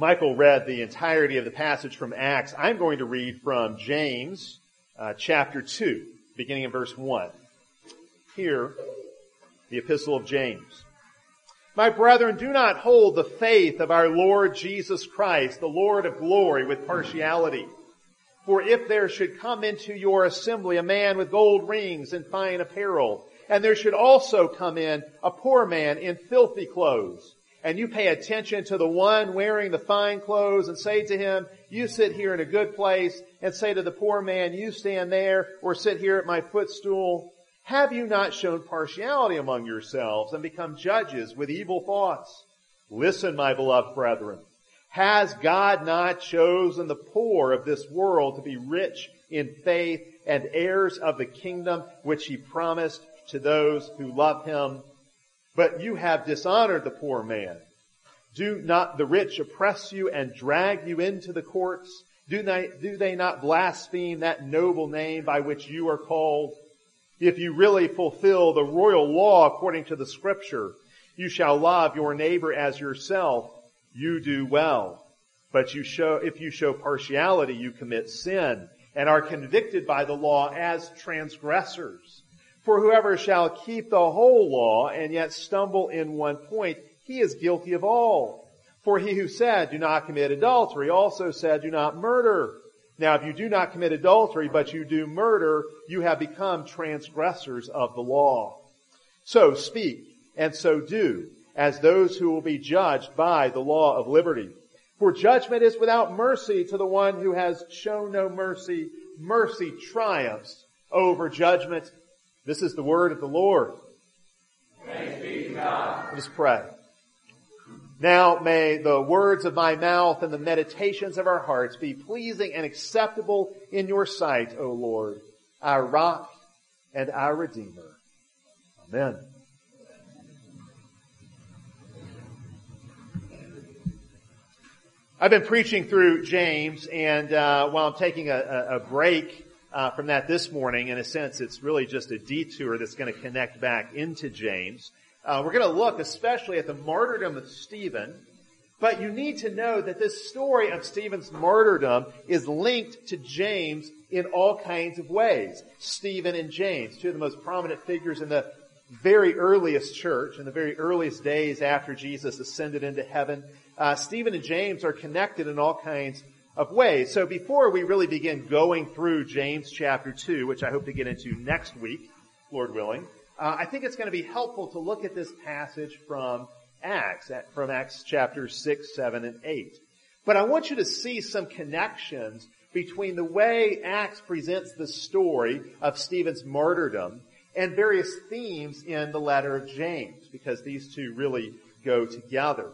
Michael read the entirety of the passage from Acts. I'm going to read from James uh, chapter 2, beginning in verse 1. Here, the epistle of James. My brethren, do not hold the faith of our Lord Jesus Christ, the Lord of glory, with partiality. For if there should come into your assembly a man with gold rings and fine apparel, and there should also come in a poor man in filthy clothes, and you pay attention to the one wearing the fine clothes and say to him, you sit here in a good place, and say to the poor man, you stand there, or sit here at my footstool, have you not shown partiality among yourselves and become judges with evil thoughts? Listen, my beloved brethren. Has God not chosen the poor of this world to be rich in faith and heirs of the kingdom which he promised to those who love him? But you have dishonored the poor man. Do not the rich oppress you and drag you into the courts? Do they, do they not blaspheme that noble name by which you are called? If you really fulfill the royal law according to the scripture, you shall love your neighbor as yourself. You do well. But you show, if you show partiality, you commit sin and are convicted by the law as transgressors. For whoever shall keep the whole law and yet stumble in one point, he is guilty of all. For he who said, do not commit adultery, also said, do not murder. Now if you do not commit adultery, but you do murder, you have become transgressors of the law. So speak, and so do, as those who will be judged by the law of liberty. For judgment is without mercy to the one who has shown no mercy. Mercy triumphs over judgment. This is the word of the Lord. Thanks be to God. Let us pray. Now may the words of my mouth and the meditations of our hearts be pleasing and acceptable in your sight, O Lord, our rock and our redeemer. Amen. I've been preaching through James, and uh, while I'm taking a, a break uh, from that this morning. In a sense, it's really just a detour that's going to connect back into James. Uh, we're going to look especially at the martyrdom of Stephen, but you need to know that this story of Stephen's martyrdom is linked to James in all kinds of ways. Stephen and James, two of the most prominent figures in the very earliest church, in the very earliest days after Jesus ascended into heaven. Uh, Stephen and James are connected in all kinds of ways. So before we really begin going through James chapter 2, which I hope to get into next week, Lord willing, uh, I think it's going to be helpful to look at this passage from Acts, from Acts chapters 6, 7, and 8. But I want you to see some connections between the way Acts presents the story of Stephen's martyrdom and various themes in the letter of James, because these two really go together.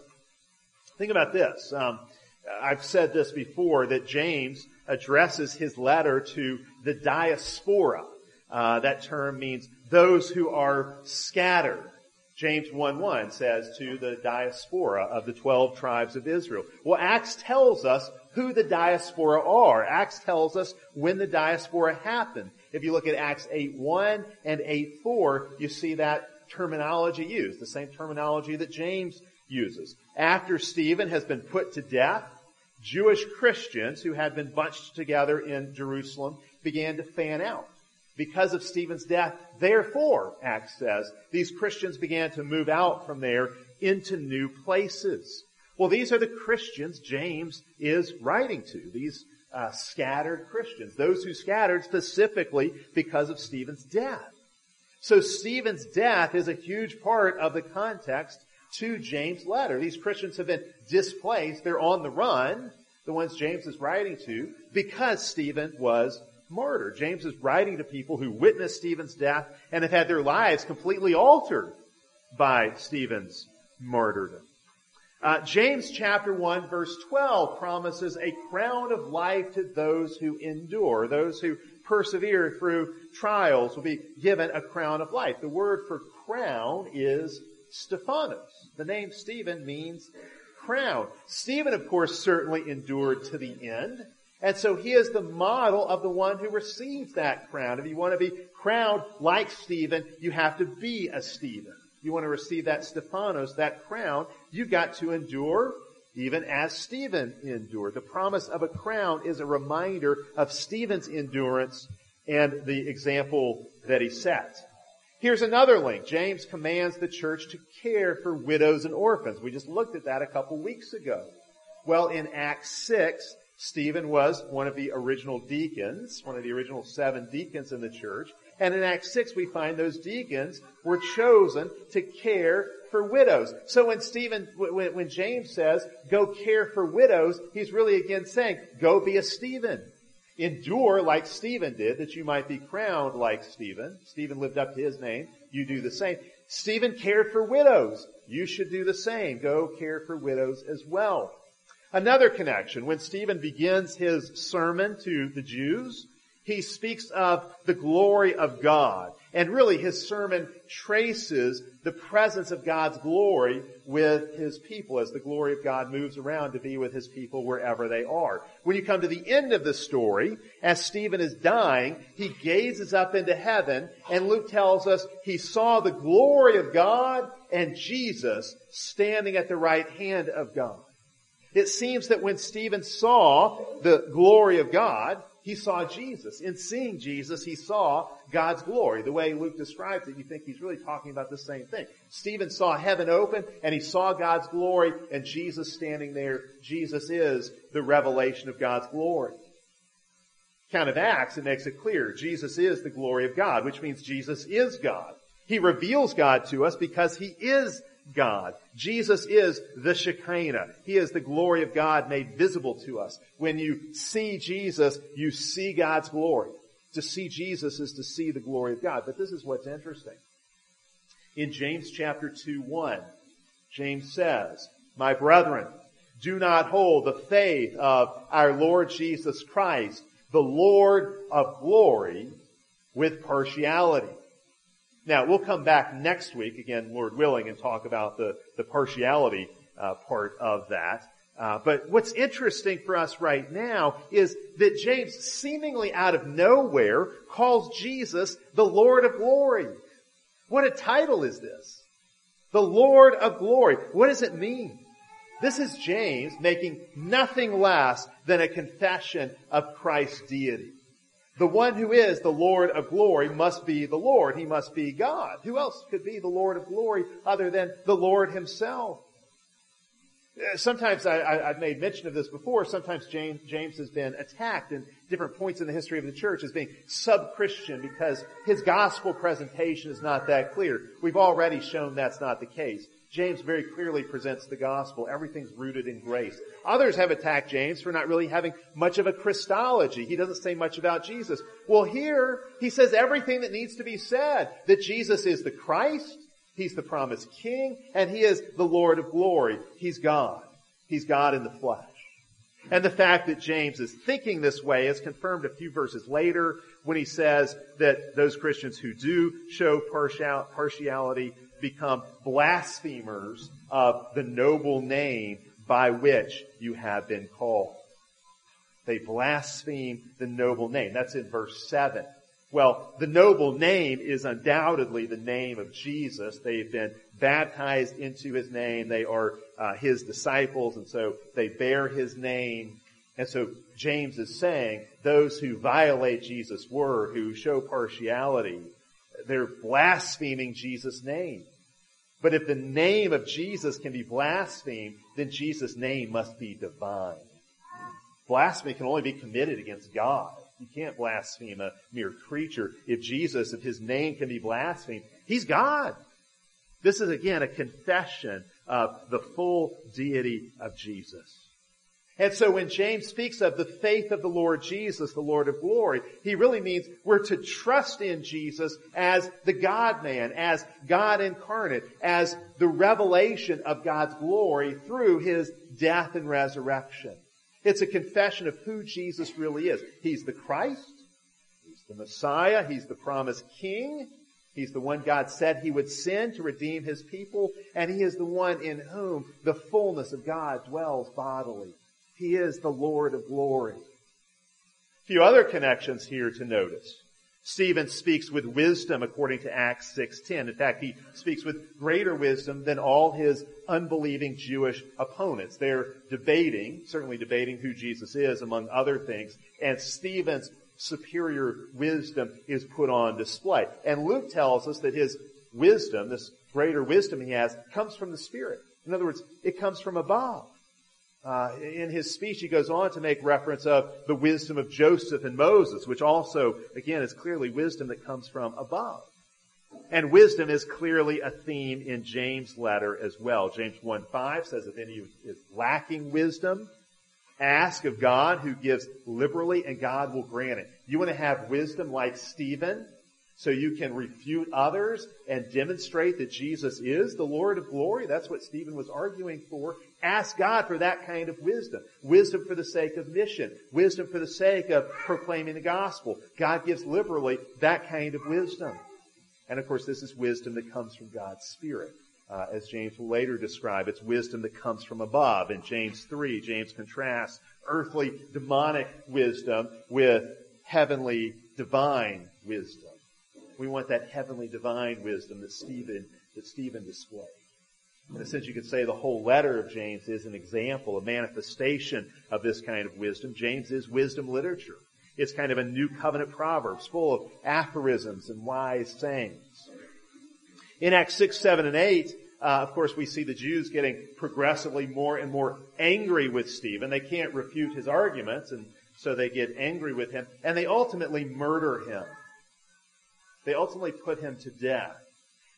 Think about this. Um, I've said this before that James addresses his letter to the diaspora. Uh, that term means those who are scattered. James 1-1 says to the diaspora of the 12 tribes of Israel. Well, Acts tells us who the diaspora are. Acts tells us when the diaspora happened. If you look at Acts 8-1 and 8-4, you see that terminology used, the same terminology that James uses. After Stephen has been put to death, Jewish Christians who had been bunched together in Jerusalem began to fan out. Because of Stephen's death, therefore, Acts says, these Christians began to move out from there into new places. Well, these are the Christians James is writing to. These uh, scattered Christians. Those who scattered specifically because of Stephen's death. So Stephen's death is a huge part of the context to James' letter. These Christians have been displaced. They're on the run, the ones James is writing to, because Stephen was martyred. James is writing to people who witnessed Stephen's death and have had their lives completely altered by Stephen's martyrdom. Uh, James chapter 1 verse 12 promises a crown of life to those who endure, those who persevere through trials will be given a crown of life. The word for crown is Stephanos. The name Stephen means crown. Stephen, of course, certainly endured to the end. And so he is the model of the one who receives that crown. If you want to be crowned like Stephen, you have to be a Stephen. You want to receive that Stephanos, that crown, you've got to endure even as Stephen endured. The promise of a crown is a reminder of Stephen's endurance and the example that he set. Here's another link. James commands the church to care for widows and orphans. We just looked at that a couple weeks ago. Well, in Acts 6, Stephen was one of the original deacons, one of the original seven deacons in the church. And in Acts 6, we find those deacons were chosen to care for widows. So when Stephen, when, James says, go care for widows, he's really again saying, go be a Stephen. Endure like Stephen did, that you might be crowned like Stephen. Stephen lived up to his name. You do the same. Stephen cared for widows. You should do the same. Go care for widows as well. Another connection, when Stephen begins his sermon to the Jews, he speaks of the glory of God. And really his sermon traces the presence of God's glory with his people as the glory of God moves around to be with his people wherever they are. When you come to the end of the story, as Stephen is dying, he gazes up into heaven and Luke tells us he saw the glory of God and Jesus standing at the right hand of God. It seems that when Stephen saw the glory of God, he saw Jesus. In seeing Jesus, he saw God's glory. The way Luke describes it, you think he's really talking about the same thing. Stephen saw heaven open and he saw God's glory and Jesus standing there. Jesus is the revelation of God's glory. Count of Acts, it makes it clear. Jesus is the glory of God, which means Jesus is God. He reveals God to us because he is God. Jesus is the Shekinah. He is the glory of God made visible to us. When you see Jesus, you see God's glory. To see Jesus is to see the glory of God. But this is what's interesting. In James chapter 2, 1, James says, My brethren, do not hold the faith of our Lord Jesus Christ, the Lord of glory, with partiality. Now, we'll come back next week, again, Lord willing, and talk about the, the partiality uh, part of that. Uh, but what's interesting for us right now is that James, seemingly out of nowhere, calls Jesus the Lord of glory. What a title is this? The Lord of glory. What does it mean? This is James making nothing less than a confession of Christ's deity. The one who is the Lord of glory must be the Lord. He must be God. Who else could be the Lord of glory other than the Lord himself? Uh, sometimes I, have made mention of this before. Sometimes James, James has been attacked in different points in the history of the church as being sub-Christian because his gospel presentation is not that clear. We've already shown that's not the case. James very clearly presents the gospel. Everything's rooted in grace. Others have attacked James for not really having much of a Christology. He doesn't say much about Jesus. Well, here, he says everything that needs to be said. That Jesus is the Christ, He's the promised King, and He is the Lord of glory. He's God. He's God in the flesh. And the fact that James is thinking this way is confirmed a few verses later when he says that those Christians who do show partiality become blasphemers of the noble name by which you have been called. They blaspheme the noble name. That's in verse 7. Well, the noble name is undoubtedly the name of Jesus. They've been baptized into his name. They are uh, his disciples, and so they bear his name. And so James is saying those who violate Jesus' word, who show partiality, they're blaspheming Jesus' name. But if the name of Jesus can be blasphemed, then Jesus' name must be divine. Blasphemy can only be committed against God. You can't blaspheme a mere creature. If Jesus, if his name can be blasphemed, he's God. This is again a confession of the full deity of Jesus. And so when James speaks of the faith of the Lord Jesus, the Lord of glory, he really means we're to trust in Jesus as the God-man, as God incarnate, as the revelation of God's glory through his death and resurrection. It's a confession of who Jesus really is. He's the Christ. He's the Messiah. He's the promised King. He's the one God said he would send to redeem his people. And he is the one in whom the fullness of God dwells bodily. He is the Lord of glory. A few other connections here to notice. Stephen speaks with wisdom according to Acts 6.10. In fact, he speaks with greater wisdom than all his unbelieving Jewish opponents. They're debating, certainly debating who Jesus is among other things, and Stephen's superior wisdom is put on display. And Luke tells us that his wisdom, this greater wisdom he has, comes from the Spirit. In other words, it comes from above. Uh, in his speech, he goes on to make reference of the wisdom of Joseph and Moses, which also, again, is clearly wisdom that comes from above. And wisdom is clearly a theme in James' letter as well. James 1.5 says, if any is lacking wisdom, ask of God who gives liberally and God will grant it. You want to have wisdom like Stephen? So you can refute others and demonstrate that Jesus is the Lord of glory. That's what Stephen was arguing for. Ask God for that kind of wisdom. Wisdom for the sake of mission. Wisdom for the sake of proclaiming the gospel. God gives liberally that kind of wisdom. And of course, this is wisdom that comes from God's Spirit. Uh, as James will later describe, it's wisdom that comes from above. In James 3, James contrasts earthly demonic wisdom with heavenly divine wisdom. We want that heavenly divine wisdom that Stephen, that Stephen displayed. In a sense, you could say the whole letter of James is an example, a manifestation of this kind of wisdom. James is wisdom literature. It's kind of a new covenant proverbs full of aphorisms and wise sayings. In Acts 6, 7, and 8, uh, of course, we see the Jews getting progressively more and more angry with Stephen. They can't refute his arguments, and so they get angry with him, and they ultimately murder him. They ultimately put him to death.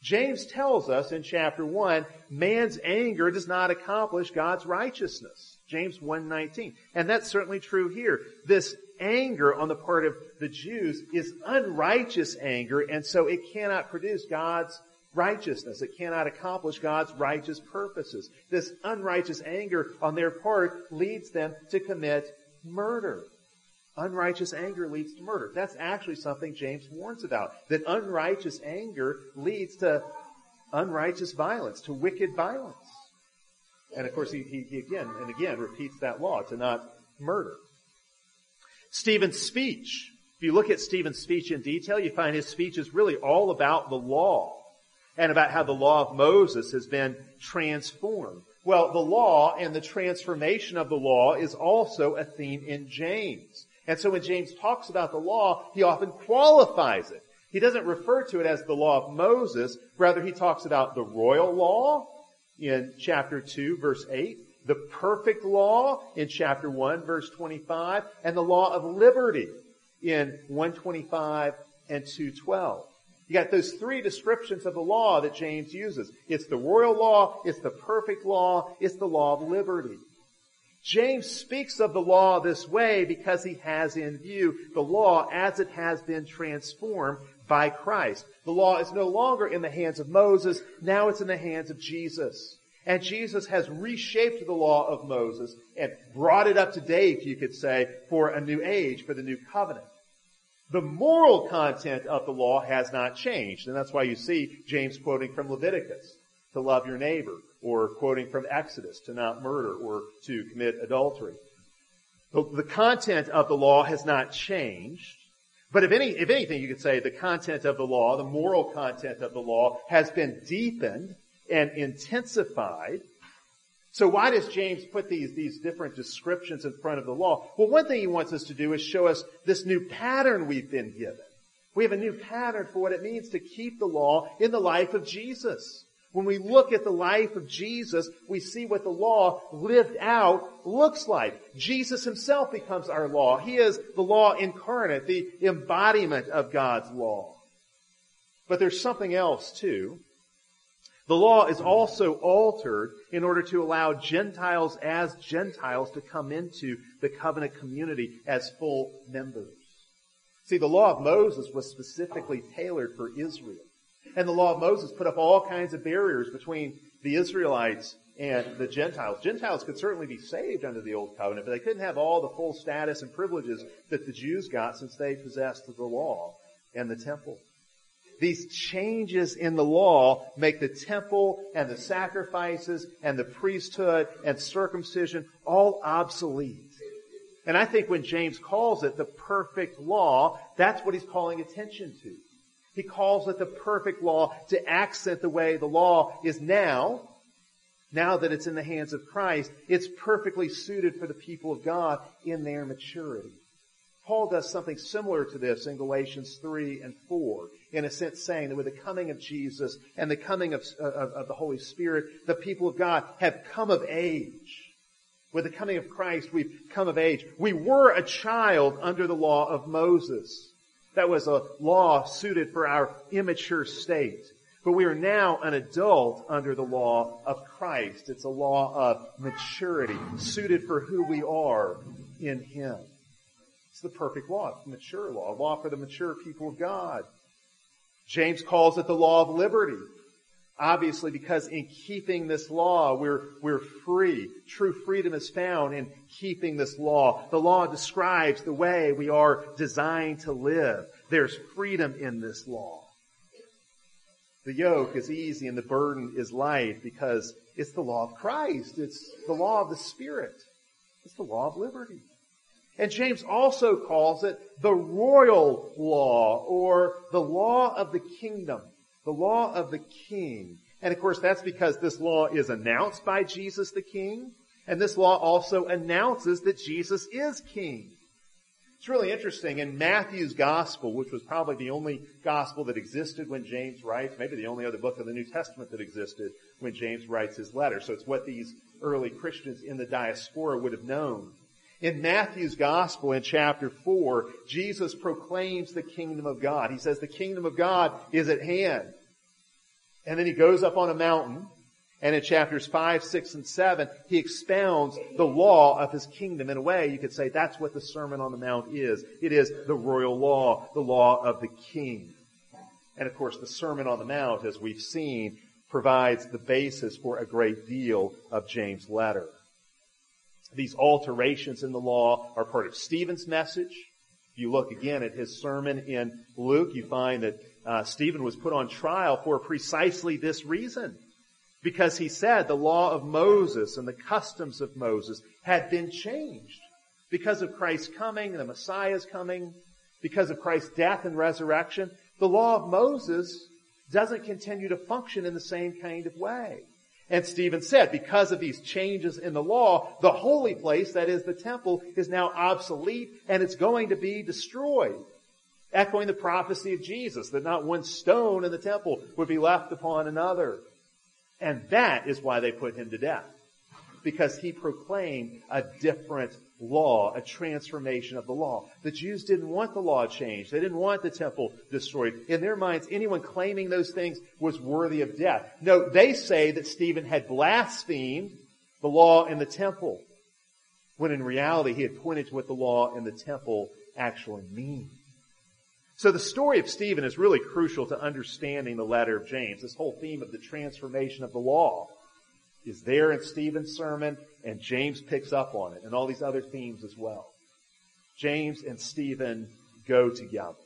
James tells us in chapter 1, man's anger does not accomplish God's righteousness. James 1:19. And that's certainly true here. This anger on the part of the Jews is unrighteous anger, and so it cannot produce God's righteousness. It cannot accomplish God's righteous purposes. This unrighteous anger on their part leads them to commit murder. Unrighteous anger leads to murder. That's actually something James warns about. That unrighteous anger leads to unrighteous violence, to wicked violence. And of course, he, he, he again and again repeats that law to not murder. Stephen's speech. If you look at Stephen's speech in detail, you find his speech is really all about the law and about how the law of Moses has been transformed. Well, the law and the transformation of the law is also a theme in James. And so when James talks about the law, he often qualifies it. He doesn't refer to it as the law of Moses. Rather, he talks about the royal law in chapter 2 verse 8, the perfect law in chapter 1 verse 25, and the law of liberty in 125 and 212. You got those three descriptions of the law that James uses. It's the royal law, it's the perfect law, it's the law of liberty. James speaks of the law this way because he has in view the law as it has been transformed by Christ. The law is no longer in the hands of Moses, now it's in the hands of Jesus. And Jesus has reshaped the law of Moses and brought it up to date, you could say, for a new age, for the new covenant. The moral content of the law has not changed, and that's why you see James quoting from Leviticus to love your neighbor, or quoting from Exodus, to not murder or to commit adultery. The, content of the law has not changed. But if any, if anything, you could say the content of the law, the moral content of the law has been deepened and intensified. So why does James put these, these different descriptions in front of the law? Well, one thing he wants us to do is show us this new pattern we've been given. We have a new pattern for what it means to keep the law in the life of Jesus. When we look at the life of Jesus, we see what the law lived out looks like. Jesus himself becomes our law. He is the law incarnate, the embodiment of God's law. But there's something else too. The law is also altered in order to allow Gentiles as Gentiles to come into the covenant community as full members. See, the law of Moses was specifically tailored for Israel. And the law of Moses put up all kinds of barriers between the Israelites and the Gentiles. Gentiles could certainly be saved under the Old Covenant, but they couldn't have all the full status and privileges that the Jews got since they possessed the law and the temple. These changes in the law make the temple and the sacrifices and the priesthood and circumcision all obsolete. And I think when James calls it the perfect law, that's what he's calling attention to. He calls it the perfect law to accent the way the law is now, now that it's in the hands of Christ, it's perfectly suited for the people of God in their maturity. Paul does something similar to this in Galatians 3 and 4, in a sense saying that with the coming of Jesus and the coming of, of, of the Holy Spirit, the people of God have come of age. With the coming of Christ, we've come of age. We were a child under the law of Moses. That was a law suited for our immature state. But we are now an adult under the law of Christ. It's a law of maturity, suited for who we are in Him. It's the perfect law. It's the mature law, a law for the mature people of God. James calls it the law of liberty. Obviously, because in keeping this law, we're, we're free. True freedom is found in keeping this law. The law describes the way we are designed to live. There's freedom in this law. The yoke is easy and the burden is light because it's the law of Christ. It's the law of the Spirit. It's the law of liberty. And James also calls it the royal law or the law of the kingdom, the law of the king. And of course that's because this law is announced by Jesus the king. And this law also announces that Jesus is king. It's really interesting. In Matthew's gospel, which was probably the only gospel that existed when James writes, maybe the only other book of the New Testament that existed when James writes his letter. So it's what these early Christians in the diaspora would have known. In Matthew's gospel in chapter 4, Jesus proclaims the kingdom of God. He says the kingdom of God is at hand. And then he goes up on a mountain and in chapters 5, 6, and 7, he expounds the law of his kingdom. In a way, you could say that's what the Sermon on the Mount is. It is the royal law, the law of the king. And of course, the Sermon on the Mount, as we've seen, provides the basis for a great deal of James' letter. These alterations in the law are part of Stephen's message. If you look again at his sermon in Luke, you find that uh, Stephen was put on trial for precisely this reason. Because he said the law of Moses and the customs of Moses had been changed. Because of Christ's coming, the Messiah's coming, because of Christ's death and resurrection, the law of Moses doesn't continue to function in the same kind of way. And Stephen said, because of these changes in the law, the holy place, that is the temple, is now obsolete and it's going to be destroyed. Echoing the prophecy of Jesus that not one stone in the temple would be left upon another. And that is why they put him to death. Because he proclaimed a different law, a transformation of the law. The Jews didn't want the law changed. They didn't want the temple destroyed. In their minds, anyone claiming those things was worthy of death. No, they say that Stephen had blasphemed the law in the temple, when in reality he had pointed to what the law in the temple actually means. So the story of Stephen is really crucial to understanding the letter of James. This whole theme of the transformation of the law is there in Stephen's sermon and James picks up on it and all these other themes as well. James and Stephen go together.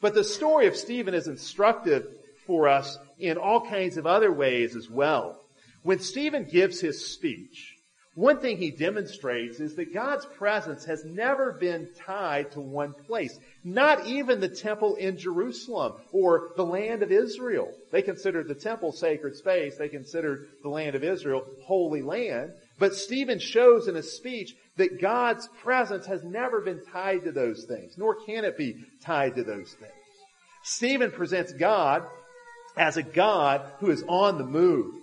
But the story of Stephen is instructive for us in all kinds of other ways as well. When Stephen gives his speech, one thing he demonstrates is that God's presence has never been tied to one place. Not even the temple in Jerusalem or the land of Israel. They considered the temple sacred space. They considered the land of Israel holy land. But Stephen shows in his speech that God's presence has never been tied to those things, nor can it be tied to those things. Stephen presents God as a God who is on the move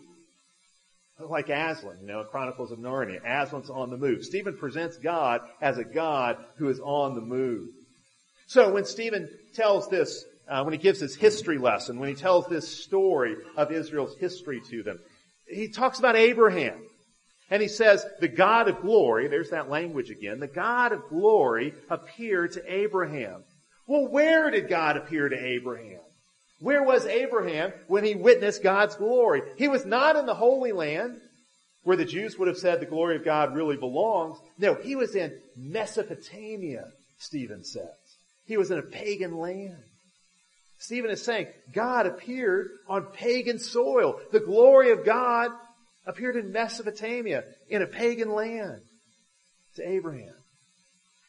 like Aslan, you know, Chronicles of Narnia. Aslan's on the move. Stephen presents God as a God who is on the move. So when Stephen tells this, uh, when he gives his history lesson, when he tells this story of Israel's history to them, he talks about Abraham. And he says, the God of glory, there's that language again, the God of glory appeared to Abraham. Well, where did God appear to Abraham? Where was Abraham when he witnessed God's glory? He was not in the Holy Land, where the Jews would have said the glory of God really belongs. No, he was in Mesopotamia, Stephen says. He was in a pagan land. Stephen is saying God appeared on pagan soil. The glory of God appeared in Mesopotamia, in a pagan land, to Abraham.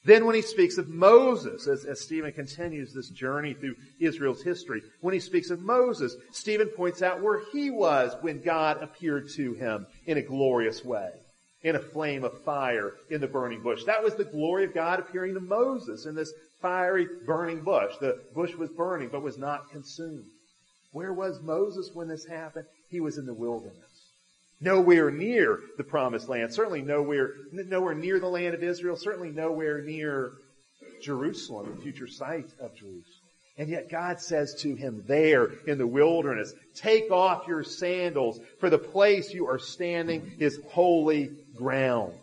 Then when he speaks of Moses, as, as, Stephen continues this journey through Israel's history, when he speaks of Moses, Stephen points out where he was when God appeared to him in a glorious way, in a flame of fire in the burning bush. That was the glory of God appearing to Moses in this fiery burning bush. The bush was burning but was not consumed. Where was Moses when this happened? He was in the wilderness. Nowhere near the promised land. Certainly nowhere, nowhere near the land of Israel. Certainly nowhere near Jerusalem, the future site of Jerusalem. And yet God says to him there in the wilderness, take off your sandals for the place you are standing is holy ground.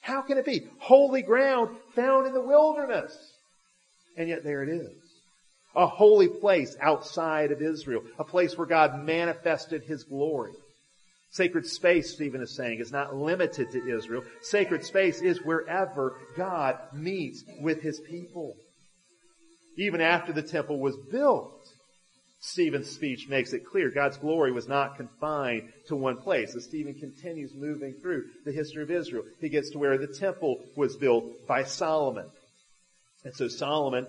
How can it be? Holy ground found in the wilderness. And yet there it is. A holy place outside of Israel. A place where God manifested His glory. Sacred space, Stephen is saying, is not limited to Israel. Sacred space is wherever God meets with his people. Even after the temple was built, Stephen's speech makes it clear God's glory was not confined to one place. As Stephen continues moving through the history of Israel, he gets to where the temple was built by Solomon. And so Solomon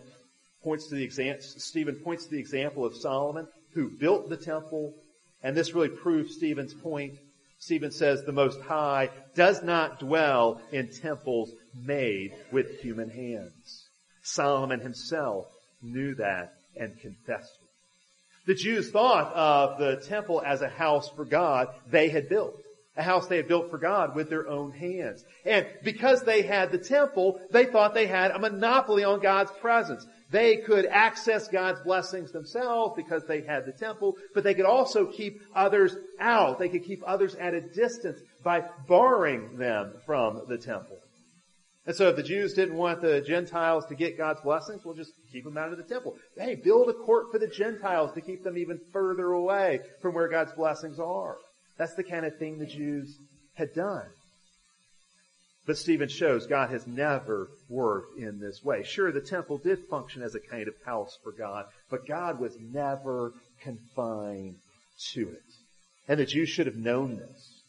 points to the example, Stephen points to the example of Solomon who built the temple and this really proves Stephen's point. Stephen says the Most High does not dwell in temples made with human hands. Solomon himself knew that and confessed it. The Jews thought of the temple as a house for God they had built. A house they had built for God with their own hands. And because they had the temple, they thought they had a monopoly on God's presence. They could access God's blessings themselves because they had the temple, but they could also keep others out. They could keep others at a distance by barring them from the temple. And so if the Jews didn't want the Gentiles to get God's blessings, we'll just keep them out of the temple. Hey, build a court for the Gentiles to keep them even further away from where God's blessings are. That's the kind of thing the Jews had done. But Stephen shows God has never worked in this way. Sure, the temple did function as a kind of house for God, but God was never confined to it. And the Jews should have known this.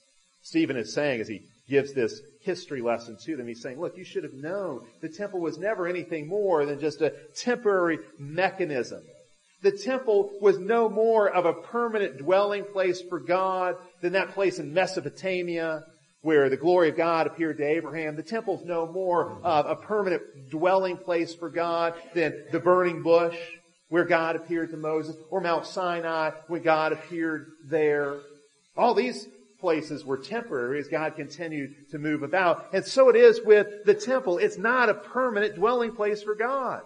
Stephen is saying as he gives this history lesson to them, he's saying, look, you should have known the temple was never anything more than just a temporary mechanism. The temple was no more of a permanent dwelling place for God than that place in Mesopotamia where the glory of God appeared to Abraham. The temple's no more of a permanent dwelling place for God than the burning bush where God appeared to Moses or Mount Sinai when God appeared there. All these places were temporary as God continued to move about. And so it is with the temple. It's not a permanent dwelling place for God.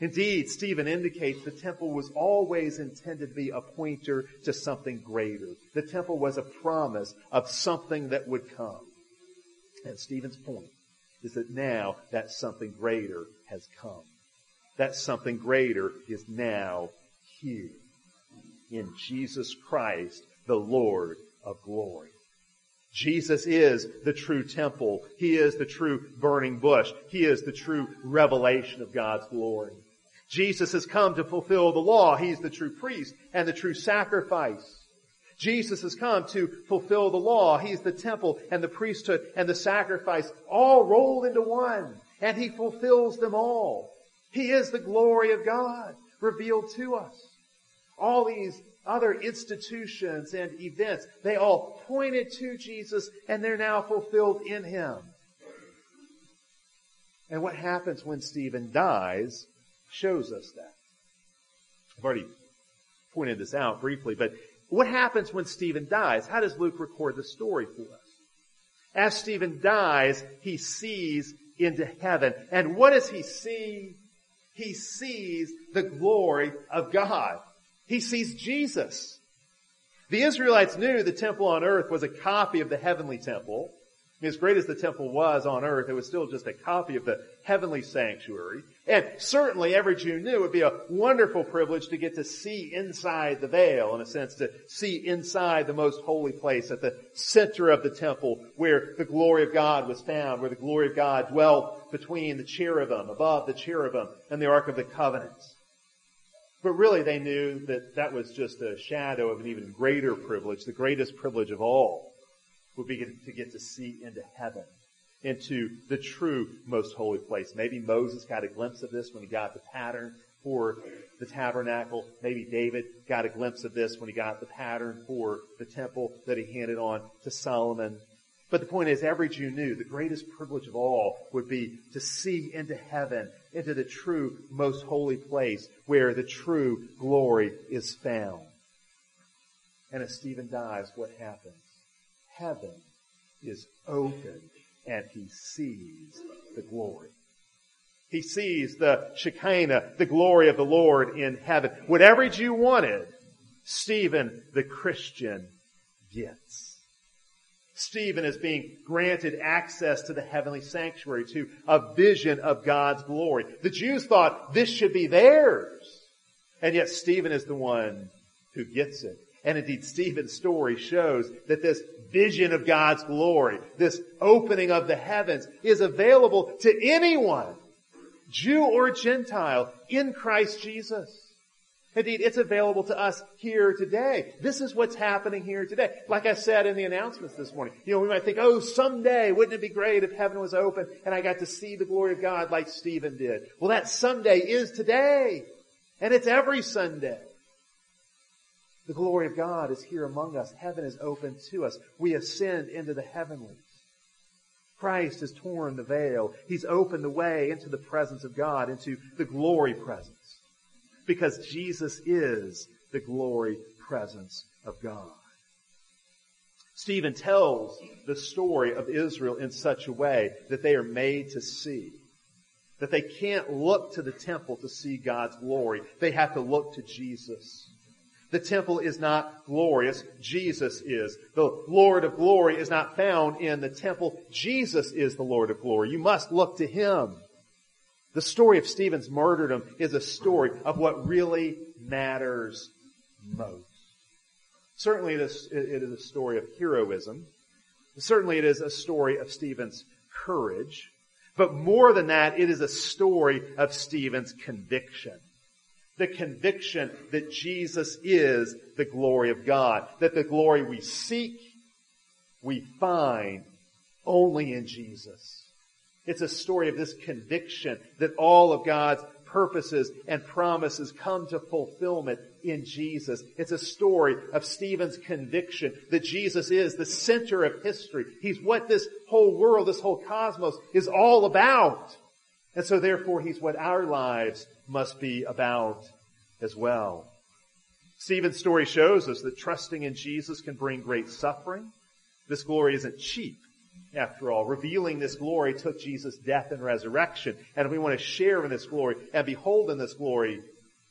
Indeed, Stephen indicates the temple was always intended to be a pointer to something greater. The temple was a promise of something that would come. And Stephen's point is that now that something greater has come. That something greater is now here in Jesus Christ, the Lord of glory. Jesus is the true temple. He is the true burning bush. He is the true revelation of God's glory. Jesus has come to fulfill the law. He's the true priest and the true sacrifice. Jesus has come to fulfill the law. He's the temple and the priesthood and the sacrifice all rolled into one. And he fulfills them all. He is the glory of God revealed to us. All these other institutions and events, they all pointed to Jesus and they're now fulfilled in him. And what happens when Stephen dies shows us that. I've already pointed this out briefly, but what happens when Stephen dies? How does Luke record the story for us? As Stephen dies, he sees into heaven. And what does he see? He sees the glory of God. He sees Jesus. The Israelites knew the temple on earth was a copy of the heavenly temple. As great as the temple was on earth, it was still just a copy of the heavenly sanctuary. And certainly every Jew knew it would be a wonderful privilege to get to see inside the veil, in a sense, to see inside the most holy place at the center of the temple where the glory of God was found, where the glory of God dwelt between the cherubim, above the cherubim, and the Ark of the Covenants. But really they knew that that was just a shadow of an even greater privilege, the greatest privilege of all would be to get to see into heaven. into the true most holy place. Maybe Moses got a glimpse of this when he got the pattern for the tabernacle. Maybe David got a glimpse of this when he got the pattern for the temple that he handed on to Solomon. But the point is, every Jew knew the greatest privilege of all would be to see into heaven, into the true, most holy place where the true glory is found. And as Stephen dies, what happens? Heaven is opened and he sees the glory. He sees the Shekinah, the glory of the Lord in heaven. Whatever Jew wanted, Stephen the Christian gets. Stephen is being granted access to the heavenly sanctuary, to a vision of God's glory. The Jews thought this should be theirs. And yet Stephen is the one who gets it. And indeed, Stephen's story shows that this vision of God's glory, this opening of the heavens is available to anyone, Jew or Gentile, in Christ Jesus. Indeed, it's available to us here today. This is what's happening here today. Like I said in the announcements this morning, you know, we might think, oh, someday, wouldn't it be great if heaven was open and I got to see the glory of God like Stephen did? Well, that someday is today. And it's every Sunday. The glory of God is here among us. Heaven is open to us. We ascend into the heavenlies. Christ has torn the veil. He's opened the way into the presence of God, into the glory presence because Jesus is the glory presence of God. Stephen tells the story of Israel in such a way that they are made to see. That they can't look to the temple to see God's glory. They have to look to Jesus. The temple is not glorious. Jesus is. The Lord of glory is not found in the temple. Jesus is the Lord of glory. You must look to Him. The story of Stephen's martyrdom is a story of what really matters most. Certainly it is, it is a story of heroism. Certainly it is a story of Stephen's courage. But more than that, it is a story of Stephen's conviction. The conviction that Jesus is the glory of God. That the glory we seek, we find only in Jesus. It's a story of this conviction that all of God's purposes and promises come to fulfillment in Jesus. It's a story of Stephen's conviction that Jesus is the center of history. He's what this whole world, this whole cosmos is all about. And so therefore he's what our lives must be about as well. Stephen's story shows us that trusting in Jesus can bring great suffering. This glory isn't cheap after all. Revealing this glory took Jesus' death and resurrection. And we want to share in this glory and behold in this glory,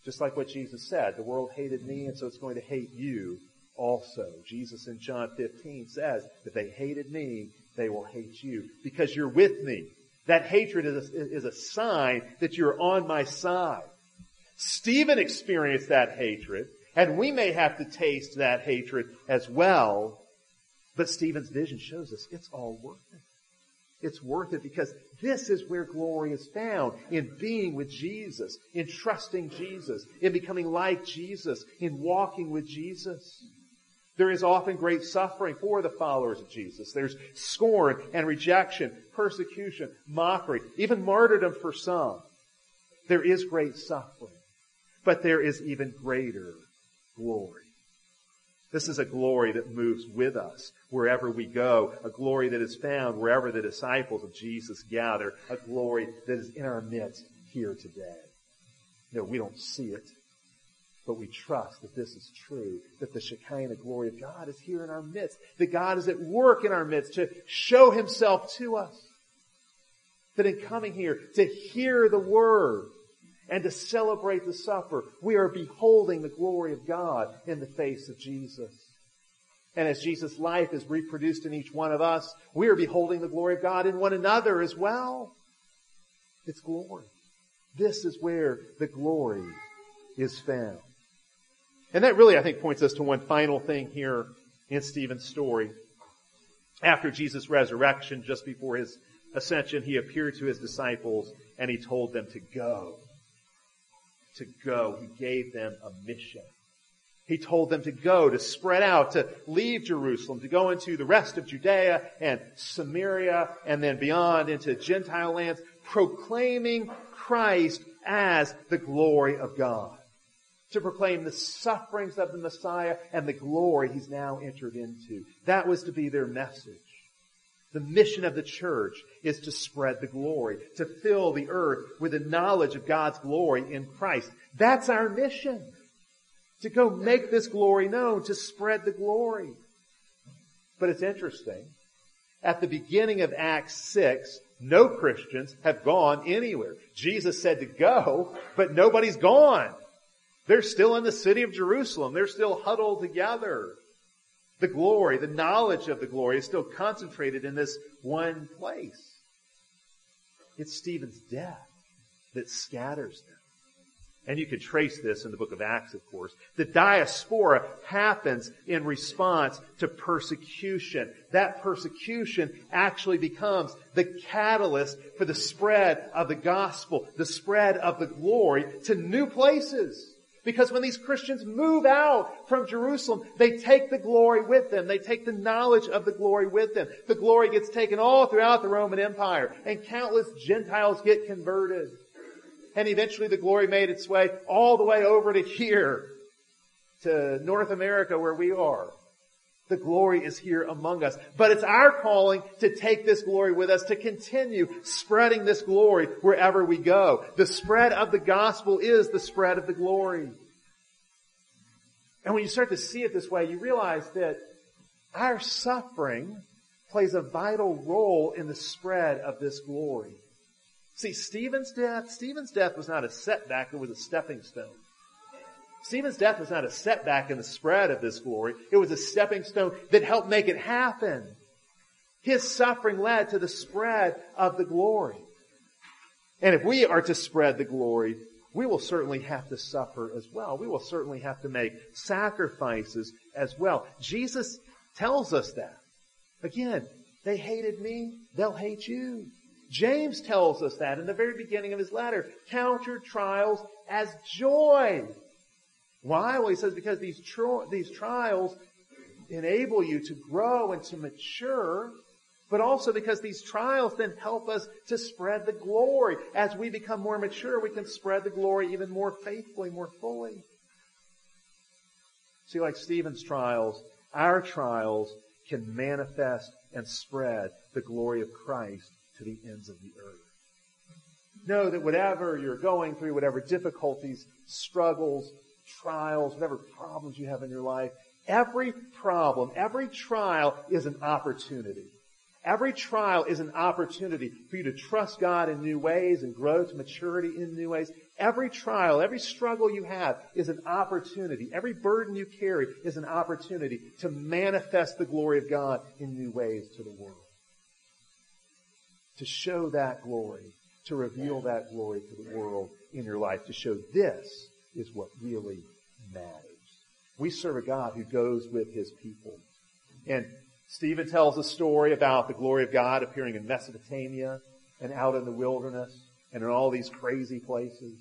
just like what Jesus said, the world hated me and so it's going to hate you also. Jesus in John 15 says, if they hated me, they will hate you because you're with me. That hatred is a, is a sign that you're on my side. Stephen experienced that hatred, and we may have to taste that hatred as well but Stephen's vision shows us it's all worth it. It's worth it because this is where glory is found in being with Jesus, in trusting Jesus, in becoming like Jesus, in walking with Jesus. There is often great suffering for the followers of Jesus. There's scorn and rejection, persecution, mockery, even martyrdom for some. There is great suffering, but there is even greater glory. This is a glory that moves with us wherever we go, a glory that is found wherever the disciples of Jesus gather, a glory that is in our midst here today. No, we don't see it, but we trust that this is true, that the Shekinah glory of God is here in our midst, that God is at work in our midst to show himself to us. That in coming here to hear the word, and to celebrate the supper, we are beholding the glory of God in the face of Jesus. And as Jesus' life is reproduced in each one of us, we are beholding the glory of God in one another as well. It's glory. This is where the glory is found. And that really, I think, points us to one final thing here in Stephen's story. After Jesus' resurrection, just before his ascension, he appeared to his disciples and he told them to go to go. He gave them a mission. He told them to go, to spread out, to leave Jerusalem, to go into the rest of Judea and Samaria and then beyond into Gentile lands, proclaiming Christ as the glory of God. To proclaim the sufferings of the Messiah and the glory he's now entered into. That was to be their message. The mission of the church is to spread the glory, to fill the earth with the knowledge of God's glory in Christ. That's our mission. To go make this glory known, to spread the glory. But it's interesting. At the beginning of Acts 6, no Christians have gone anywhere. Jesus said to go, but nobody's gone. They're still in the city of Jerusalem. They're still huddled together. The glory, the knowledge of the glory is still concentrated in this one place. It's Stephen's death that scatters them. And you can trace this in the book of Acts, of course. The diaspora happens in response to persecution. That persecution actually becomes the catalyst for the spread of the gospel, the spread of the glory to new places. Because when these Christians move out from Jerusalem, they take the glory with them. They take the knowledge of the glory with them. The glory gets taken all throughout the Roman Empire, and countless Gentiles get converted. And eventually the glory made its way all the way over to here, to North America where we are. The glory is here among us. But it's our calling to take this glory with us, to continue spreading this glory wherever we go. The spread of the gospel is the spread of the glory. And when you start to see it this way, you realize that our suffering plays a vital role in the spread of this glory. See, Stephen's death, Stephen's death was not a setback, it was a stepping stone. Stephen's death was not a setback in the spread of this glory. It was a stepping stone that helped make it happen. His suffering led to the spread of the glory. And if we are to spread the glory, we will certainly have to suffer as well. We will certainly have to make sacrifices as well. Jesus tells us that. Again, they hated me, they'll hate you. James tells us that in the very beginning of his letter. Count your trials as joy. Why? Well, he says because these, these trials enable you to grow and to mature, but also because these trials then help us to spread the glory. As we become more mature, we can spread the glory even more faithfully, more fully. See, like Stephen's trials, our trials can manifest and spread the glory of Christ to the ends of the earth. Know that whatever you're going through, whatever difficulties, struggles, trials, whatever problems you have in your life, every problem, every trial is an opportunity. Every trial is an opportunity for you to trust God in new ways and grow to maturity in new ways. Every trial, every struggle you have is an opportunity. Every burden you carry is an opportunity to manifest the glory of God in new ways to the world. To show that glory, to reveal that glory to the world in your life, to show this is what really matters. We serve a God who goes with his people. And Stephen tells a story about the glory of God appearing in Mesopotamia and out in the wilderness and in all these crazy places.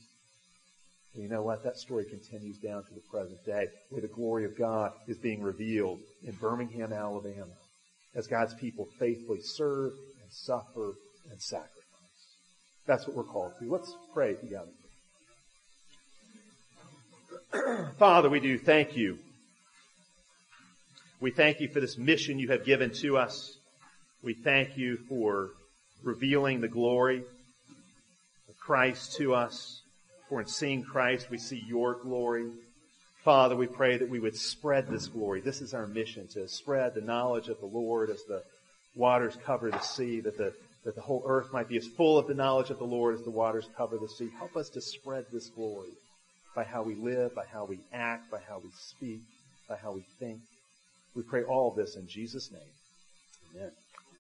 And you know what? That story continues down to the present day where the glory of God is being revealed in Birmingham, Alabama as God's people faithfully serve and suffer and sacrifice. That's what we're called to. Let's pray together. Father, we do thank you. We thank you for this mission you have given to us. We thank you for revealing the glory of Christ to us. For in seeing Christ, we see your glory. Father, we pray that we would spread this glory. This is our mission to spread the knowledge of the Lord as the waters cover the sea, that the, that the whole earth might be as full of the knowledge of the Lord as the waters cover the sea. Help us to spread this glory by how we live, by how we act, by how we speak, by how we think. We pray all this in Jesus' name. Amen.